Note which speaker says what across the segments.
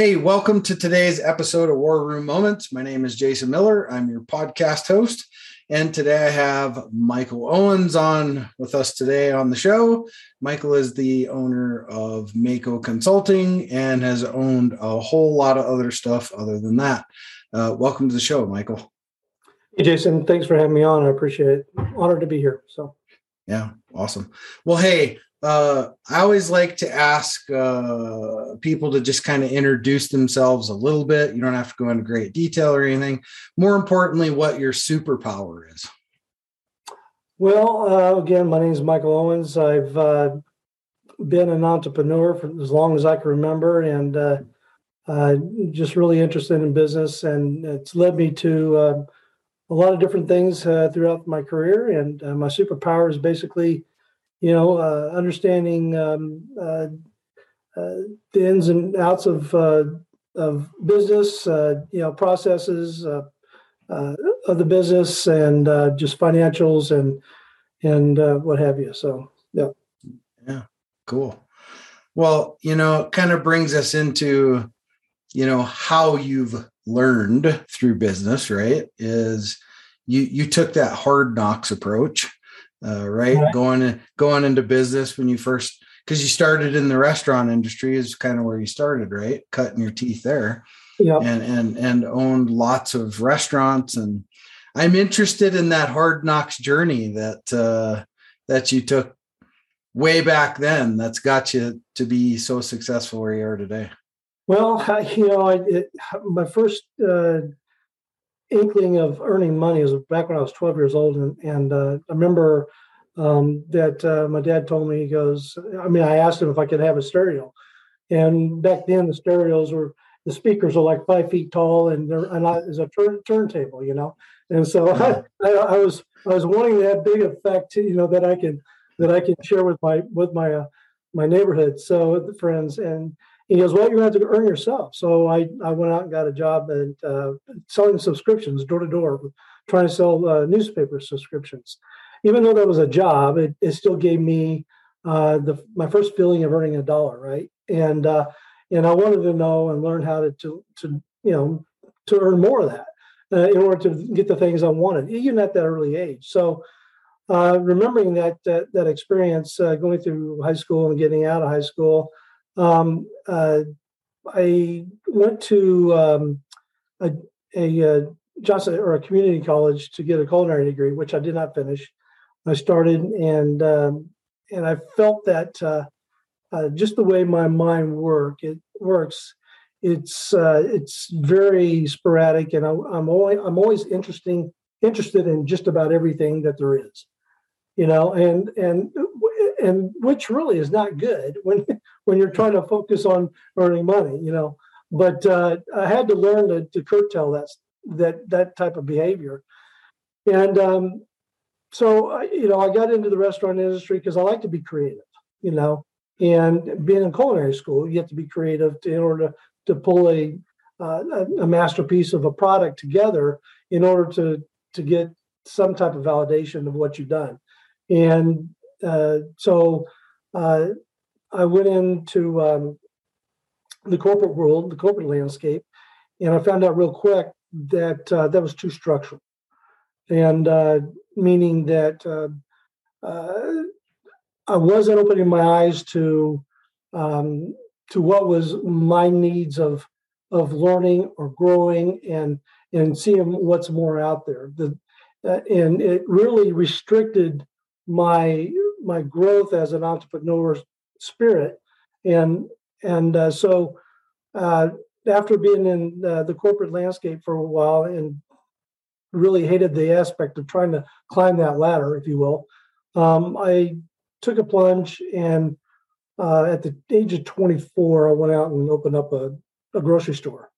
Speaker 1: Hey, welcome to today's episode of War Room Moments. My name is Jason Miller. I'm your podcast host. And today I have Michael Owens on with us today on the show. Michael is the owner of MACO Consulting and has owned a whole lot of other stuff other than that. Uh, welcome to the show, Michael.
Speaker 2: Hey, Jason. Thanks for having me on. I appreciate it. Honored to be here. So,
Speaker 1: yeah, awesome. Well, hey, uh, I always like to ask uh, people to just kind of introduce themselves a little bit. You don't have to go into great detail or anything. More importantly, what your superpower is.
Speaker 2: Well, uh, again, my name is Michael Owens. I've uh, been an entrepreneur for as long as I can remember, and uh, just really interested in business, and it's led me to uh, a lot of different things throughout my career. And my superpower is basically you know, uh, understanding um, uh, uh, the ins and outs of uh, of business, uh, you know, processes uh, of the business, and just financials and and what have you. So, yeah,
Speaker 1: yeah, cool. Well, you know, it kind of brings us into, you know, how you've learned through business, right? Is you you took that hard knocks approach uh, right? right? Going going into business when you first because you started in the restaurant industry is kind of where you started, right? Cutting your teeth there, yeah, and and and owned lots of restaurants. And I'm interested in that hard knocks journey that uh, that you took way back then. That's got you to be so successful where you are today.
Speaker 2: Well, you know, I, it, my first uh, inkling of earning money was back when I was 12 years old, and, and uh, I remember um, that uh, my dad told me he goes. I mean, I asked him if I could have a stereo, and back then the stereos were the speakers are like five feet tall, and there and I, is a turn, turntable, you know. And so I, I, I, was I was wanting that big effect, you know, that I can that I can share with my with my uh, my neighborhood, so the friends and he goes, "Well, to have to earn yourself." So I, I went out and got a job at uh, selling subscriptions door to door, trying to sell uh, newspaper subscriptions. Even though that was a job, it, it still gave me uh, the my first feeling of earning a dollar, right? And uh, and I wanted to know and learn how to to, to you know to earn more of that uh, in order to get the things I wanted, even at that early age. So. Uh, remembering that, that that experience going through high school and getting out of high school, um, uh, I went to um, a, a, uh, Johnson or a community college to get a culinary degree, which I did not finish. I started and um, and I felt that uh, uh, just the way my mind work it works, it's uh, it's very sporadic, and I, am always I'm always interesting interested in just about everything that there is, you know, and and and which really is not good when when you're trying to focus on earning money, you know. But uh, I had to learn to, to curtail that that that type of behavior, and um, so you know I got into the restaurant industry because I like to be creative, you know. And being in culinary school, you have to be creative to, in order to, to pull a, uh, a masterpiece of a product together in order to to get some type of validation of what you've done. And so uh, I went into um, the corporate world, the corporate landscape, and I found out real quick that uh, that was too structural, and uh, meaning that uh, I wasn't opening my eyes to um, to what was my needs of of learning or growing and and seeing what's more out there. The, and it really restricted my my growth as an entrepreneur spirit, and and uh, so uh, after being in uh, the corporate landscape for a while and really hated the aspect of trying to climb that ladder, if you will, um, I took a plunge and uh, at the age of 24, I went out and opened up a, a grocery store,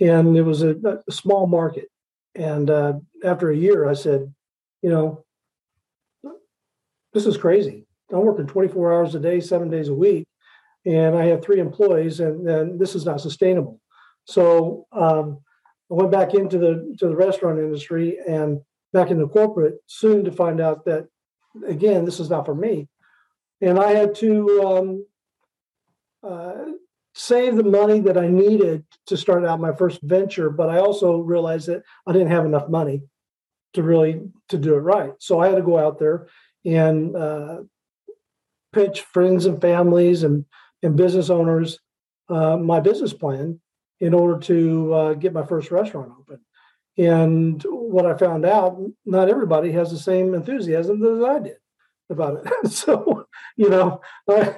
Speaker 2: and it was a, a small market. And uh, after a year, I said, you know, this is crazy. I'm working 24 hours a day, seven days a week, and I have three employees, and, and this is not sustainable. So um, I went back into the to the restaurant industry and back into corporate, soon to find out that again, this is not for me. And I had to um, uh, save the money that I needed to start out my first venture, but I also realized that I didn't have enough money to really to do it right. So I had to go out there and uh, pitch friends and families and and business owners uh, my business plan in order to uh, get my first restaurant open. And what I found out, not everybody has the same enthusiasm that I did about it. so, you know, I,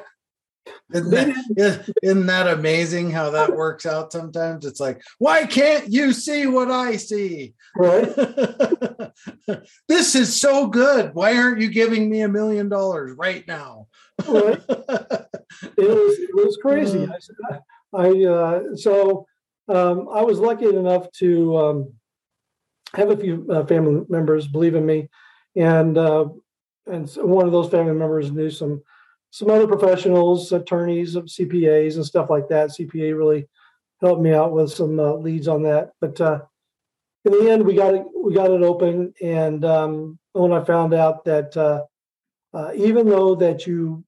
Speaker 1: isn't that, isn't that amazing how that works out sometimes? It's like, why can't you see what I see?
Speaker 2: Right.
Speaker 1: this is so good. Why aren't you giving me a million dollars right now?
Speaker 2: right. It was it was crazy. I, I uh, so um, I was lucky enough to um, have a few uh, family members believe in me, and uh, and so one of those family members knew some some other professionals, attorneys, of CPAs, and stuff like that. CPA really helped me out with some uh, leads on that. But uh, in the end, we got it we got it open, and um, when I found out that uh, uh even though that you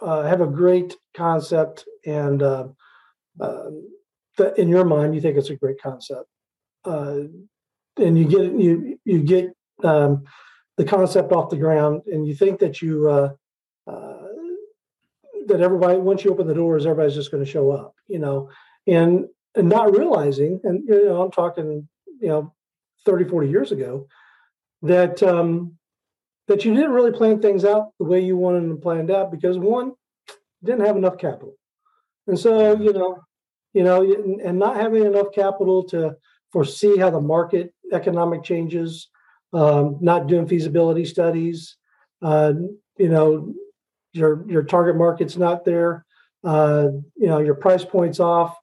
Speaker 2: uh, have a great concept and uh, that in your mind you think it's a great concept, and you get you you get um, the concept off the ground, and you think that you that everybody once you open the doors everybody's just going to show up you know? And and not realizing and you know i'm talking you know 30 40 years ago that um that you didn't really plan things out the way you wanted them planned out because one didn't have enough capital. And so you know you know and not having enough capital to foresee how the market economic changes um, not doing feasibility studies uh, you know your your target market's not there. Uh, you know your price points off.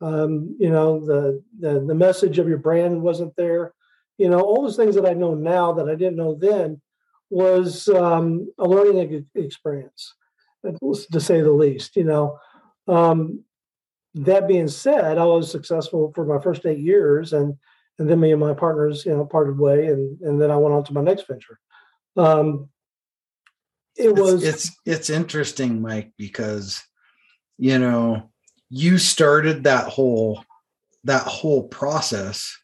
Speaker 2: Um, you know the, the the message of your brand wasn't there. You know all those things that I know now that I didn't know then was um, a learning experience, to say the least. You know. Um, that being said, I was successful for my first eight years, and and then me and my partners, you know, parted way, and and then I went on to my next venture. Um,
Speaker 1: it was it's, it's it's interesting mike because you know you started that whole that whole process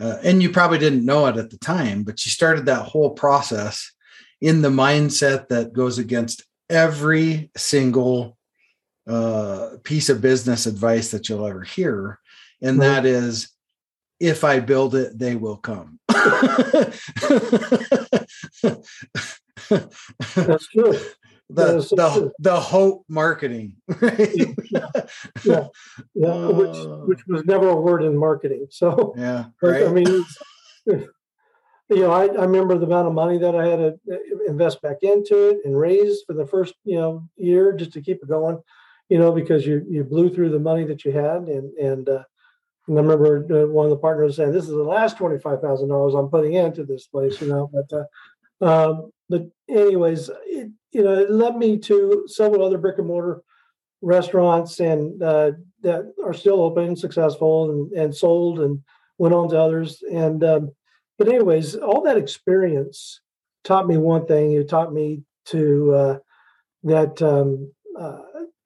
Speaker 1: uh, and you probably didn't know it at the time but you started that whole process in the mindset that goes against every single uh, piece of business advice that you'll ever hear and right. that is if i build it they will come
Speaker 2: That's true.
Speaker 1: the the, true. the hope marketing right?
Speaker 2: yeah, yeah, yeah. Uh, which which was never a word in marketing so
Speaker 1: yeah right? i
Speaker 2: mean you know I, I remember the amount of money that i had to uh, invest back into it and raise for the first you know year just to keep it going you know because you you blew through the money that you had and and uh, and I remember uh, one of the partners saying, "This is the last twenty five thousand dollars I'm putting into this place," you know. But uh, um, but anyways, it, you know, it led me to several other brick and mortar restaurants and uh, that are still open, successful, and, and sold, and went on to others. And um, but anyways, all that experience taught me one thing. It taught me to uh, that um, uh,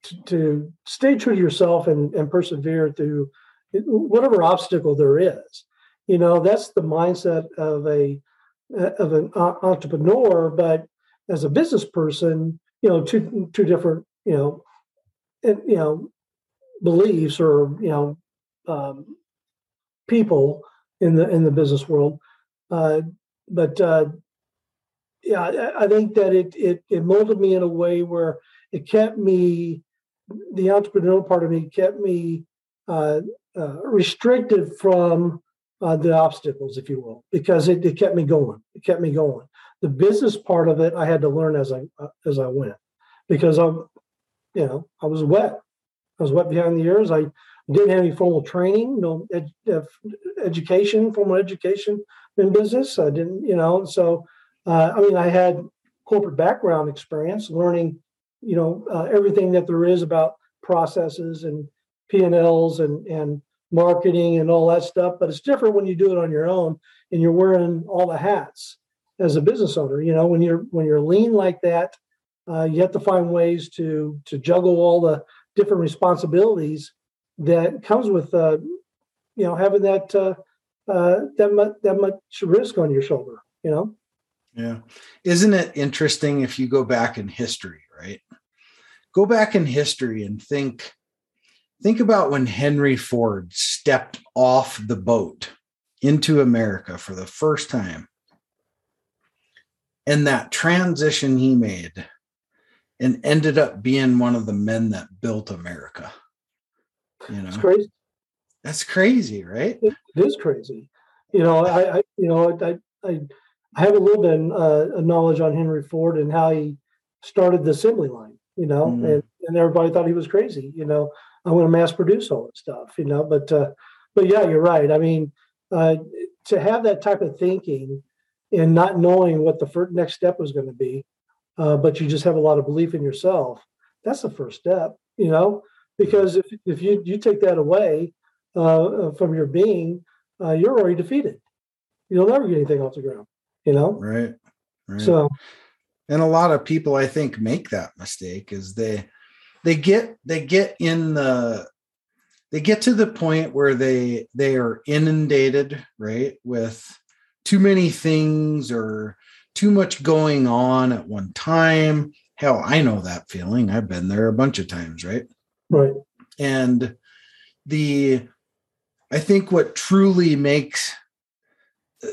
Speaker 2: to, to, stay true to yourself and, and persevere through whatever obstacle there is. You know, that's the mindset of a of an entrepreneur, but as a business person, you know, two two different, you know, and, you know, beliefs or you know, um, people in the in the business world. Uh, but uh, yeah, I, I think that it, it it molded me in a way where it kept me, the entrepreneurial part of me kept me uh, uh restricted from uh, the obstacles, if you will, because it, it kept me going. It kept me going. The business part of it, I had to learn as I uh, as I went, because I'm you know, I was wet. I was wet behind the ears. I didn't have any formal training, no ed, uh, education, formal education in business. I didn't, you know, so uh, I mean, I had corporate background experience, learning, you know, uh, everything that there is about processes and P and Ls and and marketing and all that stuff. But it's different when you do it on your own and you're wearing all the hats as a business owner. You know, when you're when you're lean like that, uh, you have to find ways to to juggle all the different responsibilities that comes with uh, you know having that uh, uh, that much that much risk on your shoulder. You know.
Speaker 1: Yeah, isn't it interesting if you go back in history, right? Go back in history and think think about when Henry Ford stepped off the boat into America for the first time and that transition he made and ended up being one of the men that built America. You know,
Speaker 2: it's crazy.
Speaker 1: That's crazy, right?
Speaker 2: it, is crazy. You know, I, I you know, I, I, I have a little bit uh, of knowledge on Henry Ford and how he started the assembly line. You know, mm and, and everybody thought he was crazy. You know, I'm going to mass produce all this stuff. You know, but uh, but yeah, you're right. I mean, uh, to have that type of thinking and not knowing what the first, next step was going to be, uh, but you just have a lot of belief in yourself. That's the first step, you know, because if, if you, you take that away uh, uh from your being, uh, you're already defeated. You'll never get anything off the ground, you know?
Speaker 1: Right. right.
Speaker 2: So,
Speaker 1: and a lot of people I think make that mistake is they, they get, they get in the, they get to the point where they, they are inundated, right. With, too many things or too much going on at one time. Hell, I know that feeling. I've been there a bunch of times, right?
Speaker 2: Right.
Speaker 1: And the, I think what truly makes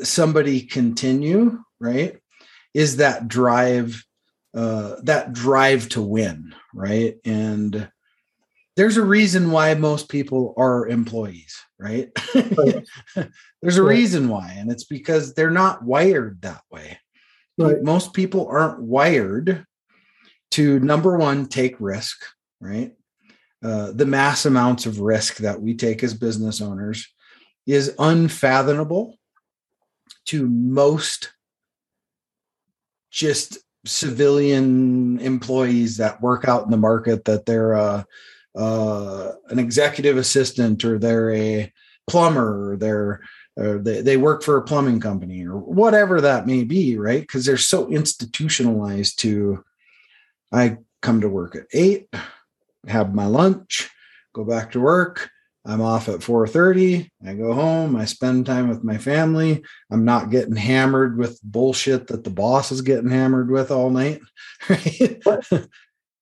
Speaker 1: somebody continue, right, is that drive, uh, that drive to win, right? And there's a reason why most people are employees, right? right. There's a right. reason why, and it's because they're not wired that way. Right. Most people aren't wired to number one, take risk, right? Uh, the mass amounts of risk that we take as business owners is unfathomable to most just civilian employees that work out in the market that they're uh, uh, an executive assistant or they're a plumber or they're or they, they work for a plumbing company or whatever that may be right? Because they're so institutionalized to i come to work at eight have my lunch go back to work i'm off at 4.30 i go home i spend time with my family. I'm not getting hammered with bullshit that the boss is getting hammered with all night right?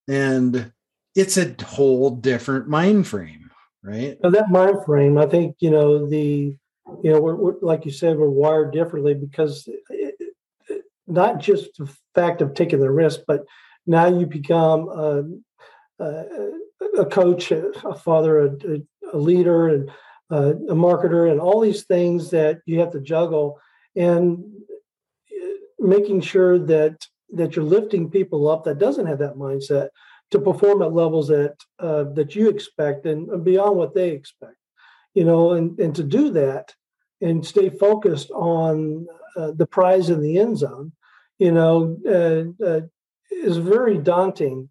Speaker 1: And it's a whole different mind frame, right?
Speaker 2: So that mind frame, I think, you know, the, you know, we're, we're like you said, we're wired differently because it, it, not just the fact of taking the risk, but now you become a, a, a coach, a father, a, a leader, and a marketer, and all these things that you have to juggle, and uh, making sure that that you're lifting people up that doesn't have that mindset to perform at levels that uh, that you expect and beyond what they expect you know and and to do that and stay focused on uh, the prize in the end zone you know uh, uh is very daunting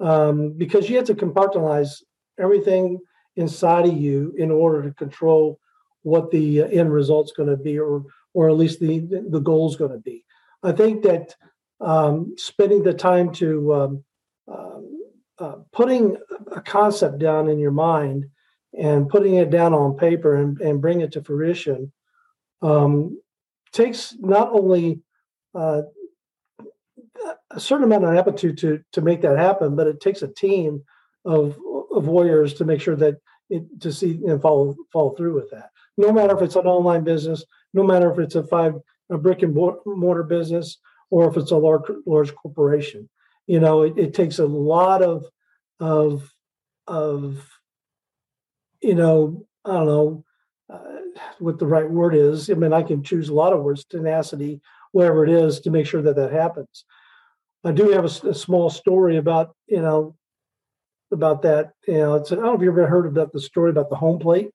Speaker 2: um, because you have to compartmentalize everything inside of you in order to control what the uh, end result's going to be or or at least the the goal's going to be. I think that um, spending the time to um, um, uh, putting a concept down in your mind and putting it down on paper and, and bring it to fruition um, takes not only uh, a certain amount of aptitude to to make that happen, but it takes a team of of warriors to make sure that it to see and follow follow through with that. No matter if it's an online business, no matter if it's a five a brick and mortar business, or if it's a large large corporation. You know it, it takes a lot of of of you know i don't know uh, what the right word is. I mean i can choose a lot of words tenacity whatever it is to make sure that that happens. I do have a, a small story about you know about that. You know, it's I don't know if you've ever heard about the story about the home plate.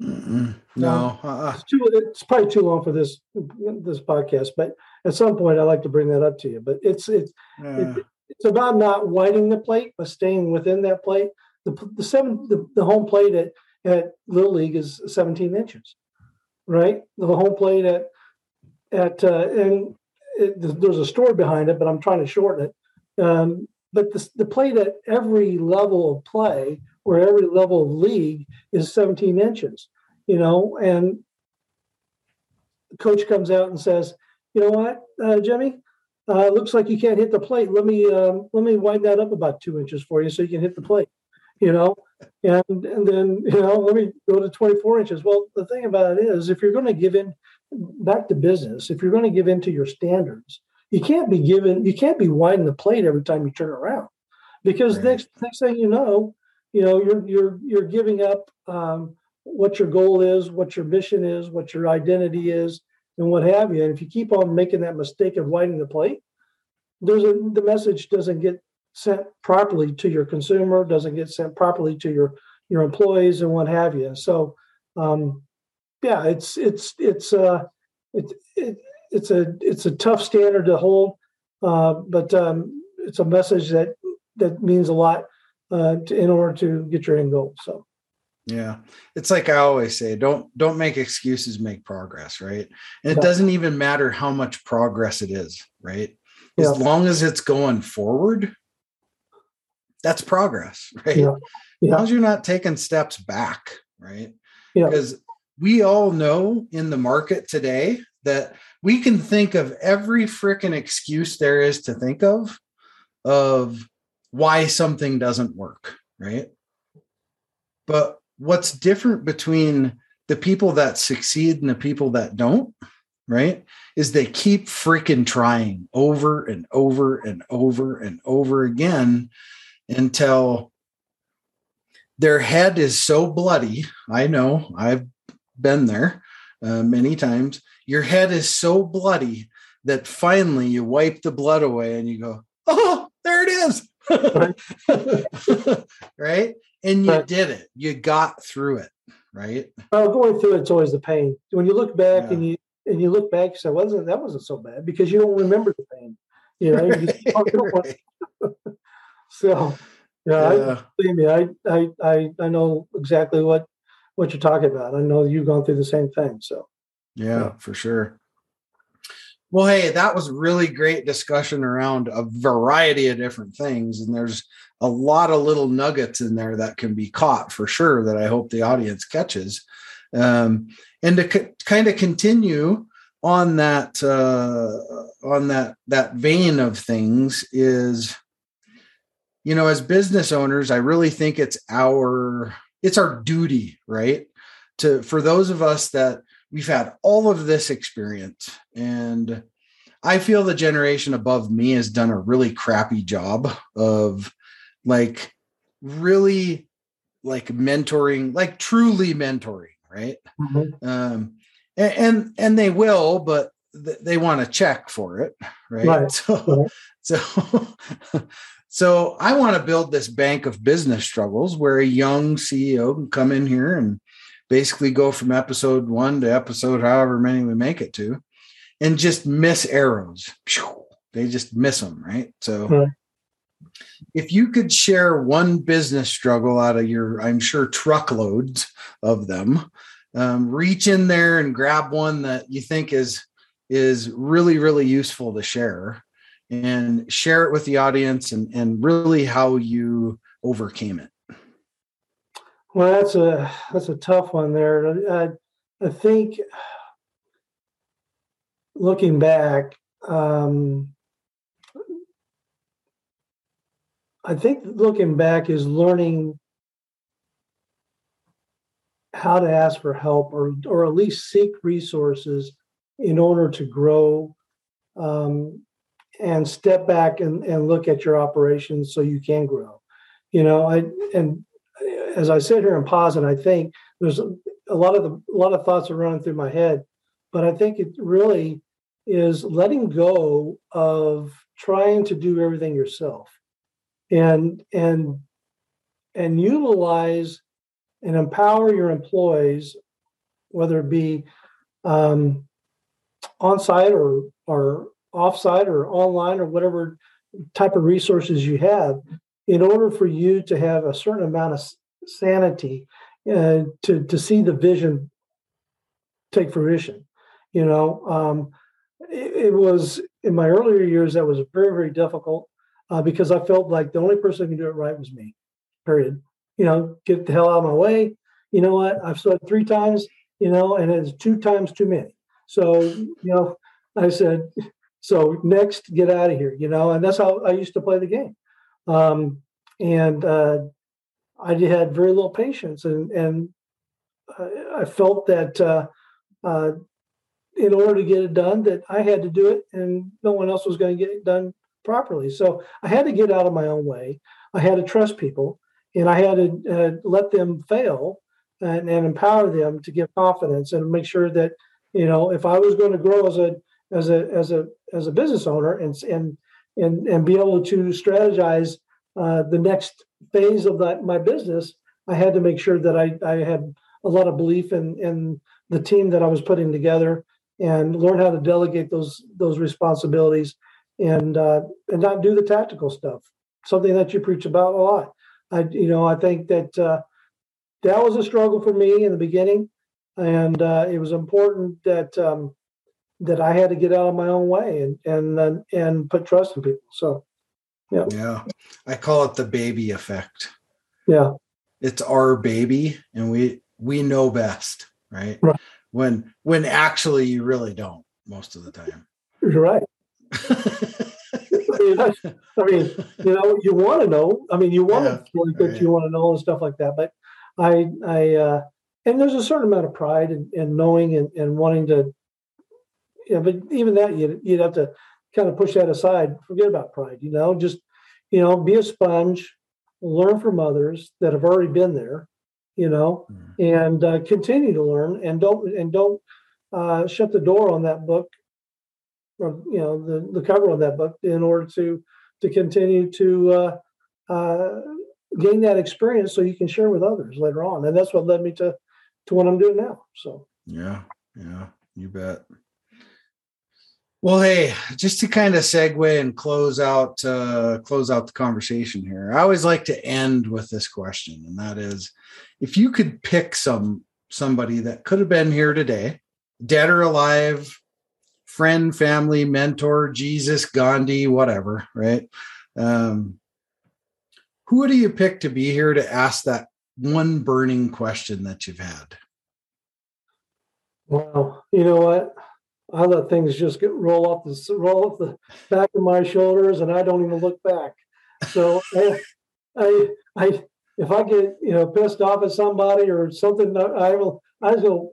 Speaker 1: Mm-mm. No, uh-uh.
Speaker 2: It's, too, it's probably too long for this this podcast, but at some point I'd like to bring that up to you. But it's it's
Speaker 1: Yeah.
Speaker 2: it, it's about not widening the plate, but staying within that plate. The the seven the, the home plate at at Little League is 17 inches, right? The home plate at at uh, and it, there's a story behind it, but I'm trying to shorten it. Um, but the, the plate at every level of play or every level of league is 17 inches, you know, and coach comes out and says, you know what, uh, Jimmy, uh, looks like you can't hit the plate. Let me um, let me widen that up about two inches for you so you can hit the plate. You know, and and then you know let me go to 24 inches. Well, the thing about it is, if you're going to give in back to business, if you're going to give in to your standards, you can't be given you can't be widening the plate every time you turn around, because
Speaker 1: Right.
Speaker 2: next next thing you know, you know you're you're you're giving up um, what your goal is, what your mission is, what your identity is, and what have you. And if you keep on making that mistake of widening the plate, there's a the message doesn't get sent properly to your consumer, doesn't get sent properly to your your employees and what have you. So um, yeah, it's it's it's uh it, it it's a it's a tough standard to hold, uh, but um, it's a message that that means a lot uh, to, in order to get your end goal. So
Speaker 1: Yeah. It's like I always say, don't don't make excuses, make progress, right? And it
Speaker 2: Yeah.
Speaker 1: doesn't even matter how much progress it is, right? As
Speaker 2: Yeah.
Speaker 1: long as it's going forward, that's progress, right?
Speaker 2: Yeah.
Speaker 1: As long as you're not taking steps back, right?
Speaker 2: Yeah.
Speaker 1: Because we all know in the market today that we can think of every freaking excuse there is to think of of why something doesn't work, right? But what's different between the people that succeed and the people that don't, right? Is they keep freaking trying over and over and over and over again until their head is so bloody. I know I've been there uh, many times. Your head is so bloody that finally you wipe the blood away and you go, oh, there it is. right. And you
Speaker 2: Right.
Speaker 1: did it. You got through it. Right.
Speaker 2: well, going through it's always the pain. When you look back
Speaker 1: Yeah.
Speaker 2: and you and you look back, you say, "Wasn't that wasn't so bad?" Because you don't remember the pain. You know, you just, oh, you
Speaker 1: Right.
Speaker 2: so yeah, I,
Speaker 1: Yeah.
Speaker 2: believe me, I, I I I know exactly what what you're talking about. I know you've gone through the same thing. So
Speaker 1: Yeah, for sure. Well, hey, that was really great discussion around a variety of different things. And there's a lot of little nuggets in there that can be caught for sure that I hope the audience catches. Um, and to c- kind of continue on that uh, on that that vein of things is you know as business owners i really think it's our it's our duty right? To for those of us that we've had all of this experience and i feel the generation above me has done a really crappy job of like really like mentoring like truly mentoring right? Um and and, and they will but th- they want to check for it right,
Speaker 2: Right,
Speaker 1: so
Speaker 2: right.
Speaker 1: so so i want to build this bank of business struggles where a young ceo can come in here and basically go from episode one to episode however many we make it to and just miss arrows. They just miss them right? So if you could share one business struggle out of your i'm sure truckloads of them um, reach in there and grab one that you think is is really really useful to share and share it with the audience and and really how you overcame it
Speaker 2: Well, that's a that's a tough one there. I, I think looking back, um, I think looking back is learning how to ask for help or or at least seek resources in order to grow um, and step back and, and look at your operations so you can grow. You know, I and as I sit here and pause and I think there's a, lot of the a lot of thoughts are running through my head, but I think it really is letting go of trying to do everything yourself and and and utilize and empower your employees, whether it be um, on site or or off site or online or whatever type of resources you have, in order for you to have a certain amount of sanity uh, to to see the vision take fruition. You know, um, it, it, was in my earlier years that was very very difficult uh, because I felt like the only person who could do it right was me. Period. You know, get the hell out of my way. You know what? I've said three times. You know, and it's two times too many. So you know, I said, so next, get out of here. You know, and that's how I used to play the game. Um, and uh, I had very little patience, and and I felt that uh, uh, in order to get it done, that I had to do it, and no one else was going to get it done properly. So I had to get out of my own way. I had to trust people, and I had to uh, let them fail and, and empower them to give confidence and make sure that you know if I was going to grow as a as a as a as a business owner and and and and be able to strategize uh, the next phase of that my business, I had to make sure that I I had a lot of belief in in the team that I was putting together and learn how to delegate those those responsibilities and uh, and not do the tactical stuff. Something that you preach about a lot. I you know I think that uh, that was a struggle for me in the beginning, and uh, it was important that um, that I had to get out of my own way and and and put trust in people. So
Speaker 1: yeah. Yeah. I call it the baby effect.
Speaker 2: Yeah.
Speaker 1: It's our baby and we we know best, right? right. When when actually you really don't most of the time.
Speaker 2: You're right. I, mean, you know, you want to know. I mean, you want yeah, to that right. you want to know and stuff like that. But I, I, uh, and there's a certain amount of pride in, in knowing and, and wanting to. Yeah, but even that you'd, you'd have to kind of push that aside. Forget about pride. You know, just you know, be a sponge, learn from others that have already been there. You know, mm. and uh, continue to learn, and don't and don't uh, shut the door on that book, or you know, the the cover on that book in order to to continue to uh, uh, gain that experience so you can share with others later on. And that's what led me to to what I'm doing now. So
Speaker 1: yeah, yeah, you bet. Well, hey, just to kind of segue and close out uh, close out the conversation here. I always like to end with this question, and that is, if you could pick some somebody that could have been here today, dead or alive, friend, family, mentor, Jesus, Gandhi, whatever, right? Um, who do you pick to be here to ask that one burning question that you've had?
Speaker 2: Well, you know what? I let things just get roll off the roll off the back of my shoulders, and I don't even look back. So I, I, I, if I get you know pissed off at somebody or something, I will. I go.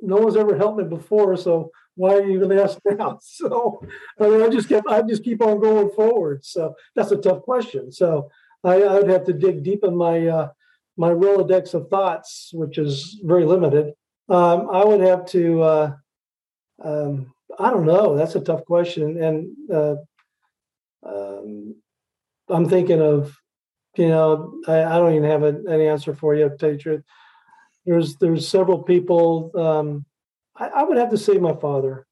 Speaker 2: No one's ever helped me before, so why are you going to ask now? So I mean, I just kept. I just keep on going forward. So that's a tough question. So I, I would have to dig deep in my uh, my rolodex of thoughts, which is very limited. Um, I would have to. Uh, um, I don't know. That's a tough question, and uh, um, I'm thinking of, you know, I, I don't even have a, an answer for you. To there's there's several people. Um, I, I, would have to say my father.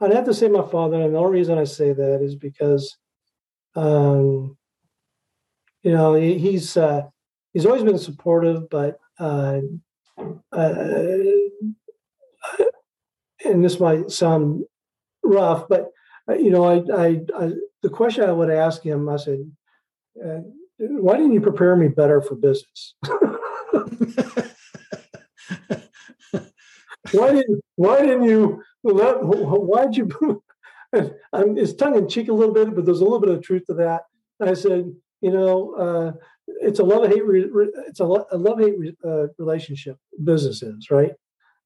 Speaker 2: I'd have to say my father, and the only reason I say that is because, um, you know, he, he's uh, he's always been supportive, but uh, uh, and this might sound rough, but uh, you know, I, I, I, the question I would ask him, I said, uh, "Why didn't you prepare me better for business? why didn't Why didn't you let? Why'd you?" I'm, it's tongue in cheek a little bit, but there's a little bit of truth to that. I said, you know, uh, it's a love hate. Re- it's a, a love hate re- uh, relationship. Business is right,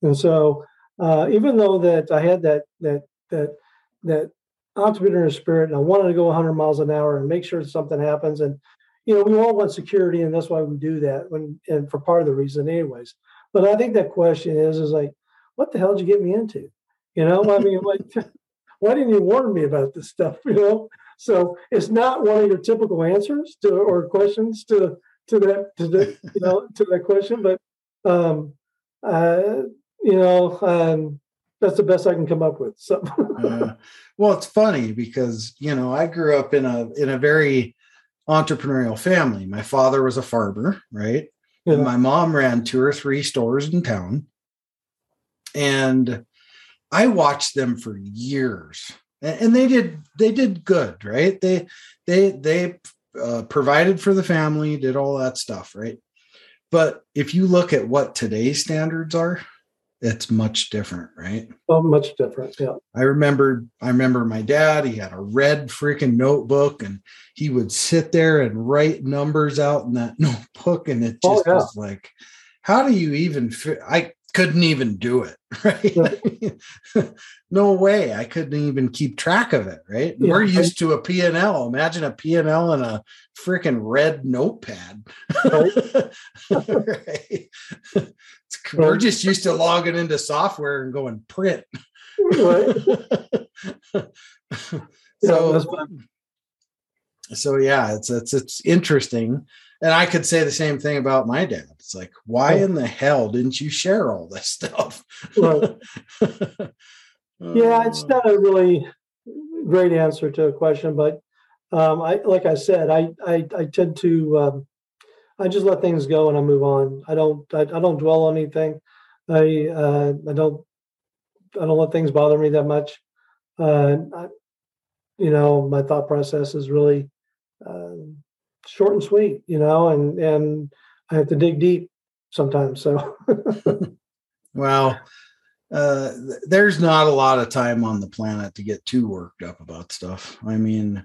Speaker 2: and so uh, even though that I had that that that that entrepreneur spirit and I wanted to go 100 miles an hour and make sure something happens and you know we all want security and that's why we do that when and for part of the reason anyways but I think that question is is like what the hell did you get me into you know I mean like why didn't you warn me about this stuff? You know, so it's not one of your typical answers to or questions to to that to the you know to that question, but um, uh, you know, um, that's the best I can come up with. So,
Speaker 1: uh, well, it's funny because you know I grew up in a in a very entrepreneurial family. My father was a farmer, right? Yeah. And my mom ran two or three stores in town, and I watched them for years, and they did they did good, right? They they they uh, provided for the family, did all that stuff, right? But if you look at what today's standards are, it's much different, right?
Speaker 2: Oh, much different. Yeah.
Speaker 1: I remember I remember my dad, he had a red freaking notebook and he would sit there and write numbers out in that notebook. And it oh, just oh, yeah. was like, how do you even fit? I couldn't even do it right no way i couldn't even keep track of it right yeah. we're used to a p&l imagine a p&l and a freaking red notepad right. right. We're just used to logging into software and going print right. so yeah, so yeah it's it's it's interesting and I could say the same thing about my dad. It's like, why in the hell didn't you share all this stuff? Right.
Speaker 2: yeah, it's not a really great answer to a question, but um, I, like I said, I, I, I tend to, um, I just let things go and I move on. I don't, I, I don't dwell on anything. I, uh, I don't, I don't let things bother me that much. Uh, I, you know, my thought process is really, uh, short and sweet, you know, and and I have to dig deep sometimes. So,
Speaker 1: well, uh, there's not a lot of time on the planet to get too worked up about stuff. I mean,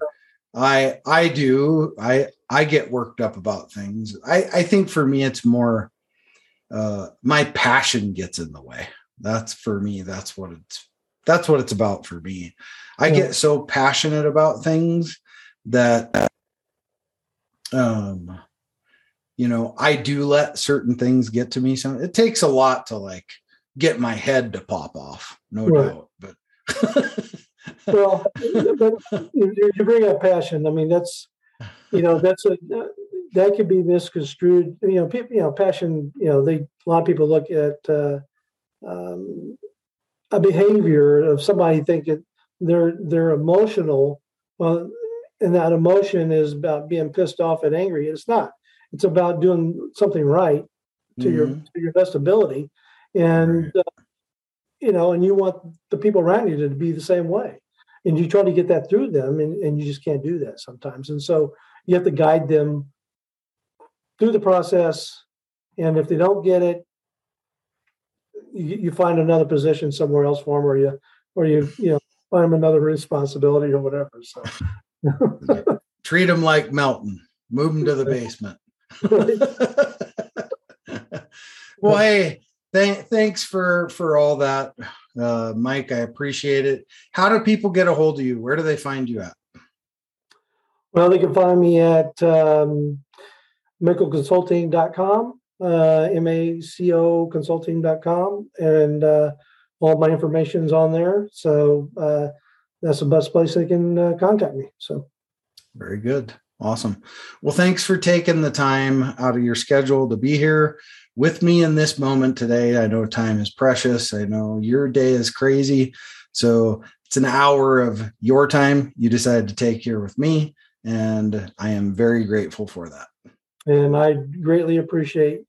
Speaker 1: I I do I I get worked up about things. I I think for me it's more uh, my passion gets in the way. That's for me. That's what it's that's what it's about for me. I get so passionate about things that um you know i do let certain things get to me some it takes a lot to like get my head to pop off no right. doubt but
Speaker 2: well but you, bring up passion i mean that's you know that's a that could be misconstrued you know people you know passion you know they a lot of people look at uh, um, a behavior of somebody thinking they're they're emotional well and that emotion is about being pissed off and angry. It's not. It's about doing something right to mm-hmm. your to your best ability, and uh, you know, and you want the people around you to be the same way, and you try to get that through them, and, and you just can't do that sometimes, and so you have to guide them through the process, and if they don't get it, you, you find another position somewhere else for them, or you or you you know find them another responsibility or whatever. So
Speaker 1: Treat them like Milton. Move them to the basement. well, hey, th- thanks for for all that, uh, Mike. I appreciate it. How do people get a hold of you? Where do they find you at?
Speaker 2: Well, they can find me at um, macoconsulting.com, uh, M-A-C-O consulting.com, and uh, all my information is on there. So uh, that's the best place they can uh, contact me. So,
Speaker 1: very good. Awesome. Well, thanks for taking the time out of your schedule to be here with me in this moment today. I know time is precious. I know your day is crazy. So, it's an hour of your time you decided to take here with me. And I am very grateful for that.
Speaker 2: And I greatly appreciate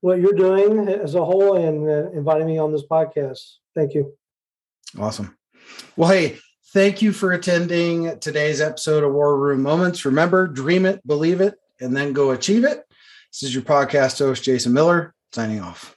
Speaker 2: what you're doing as a whole and uh, inviting me on this podcast. Thank you.
Speaker 1: Awesome. Well, hey, Thank you for attending today's episode of War Room Moments. Remember, dream it, believe it, and then go achieve it. This is your podcast host, Jason Miller, signing off.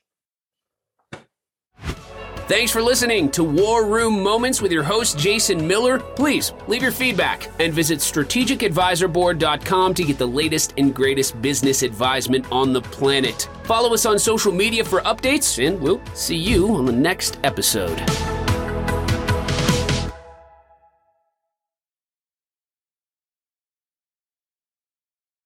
Speaker 3: Thanks for listening to War Room Moments with your host, Jason Miller. Please leave your feedback and visit strategicadvisorboard.com to get the latest and greatest business advisement on the planet. Follow us on social media for updates, and we'll see you on the next episode.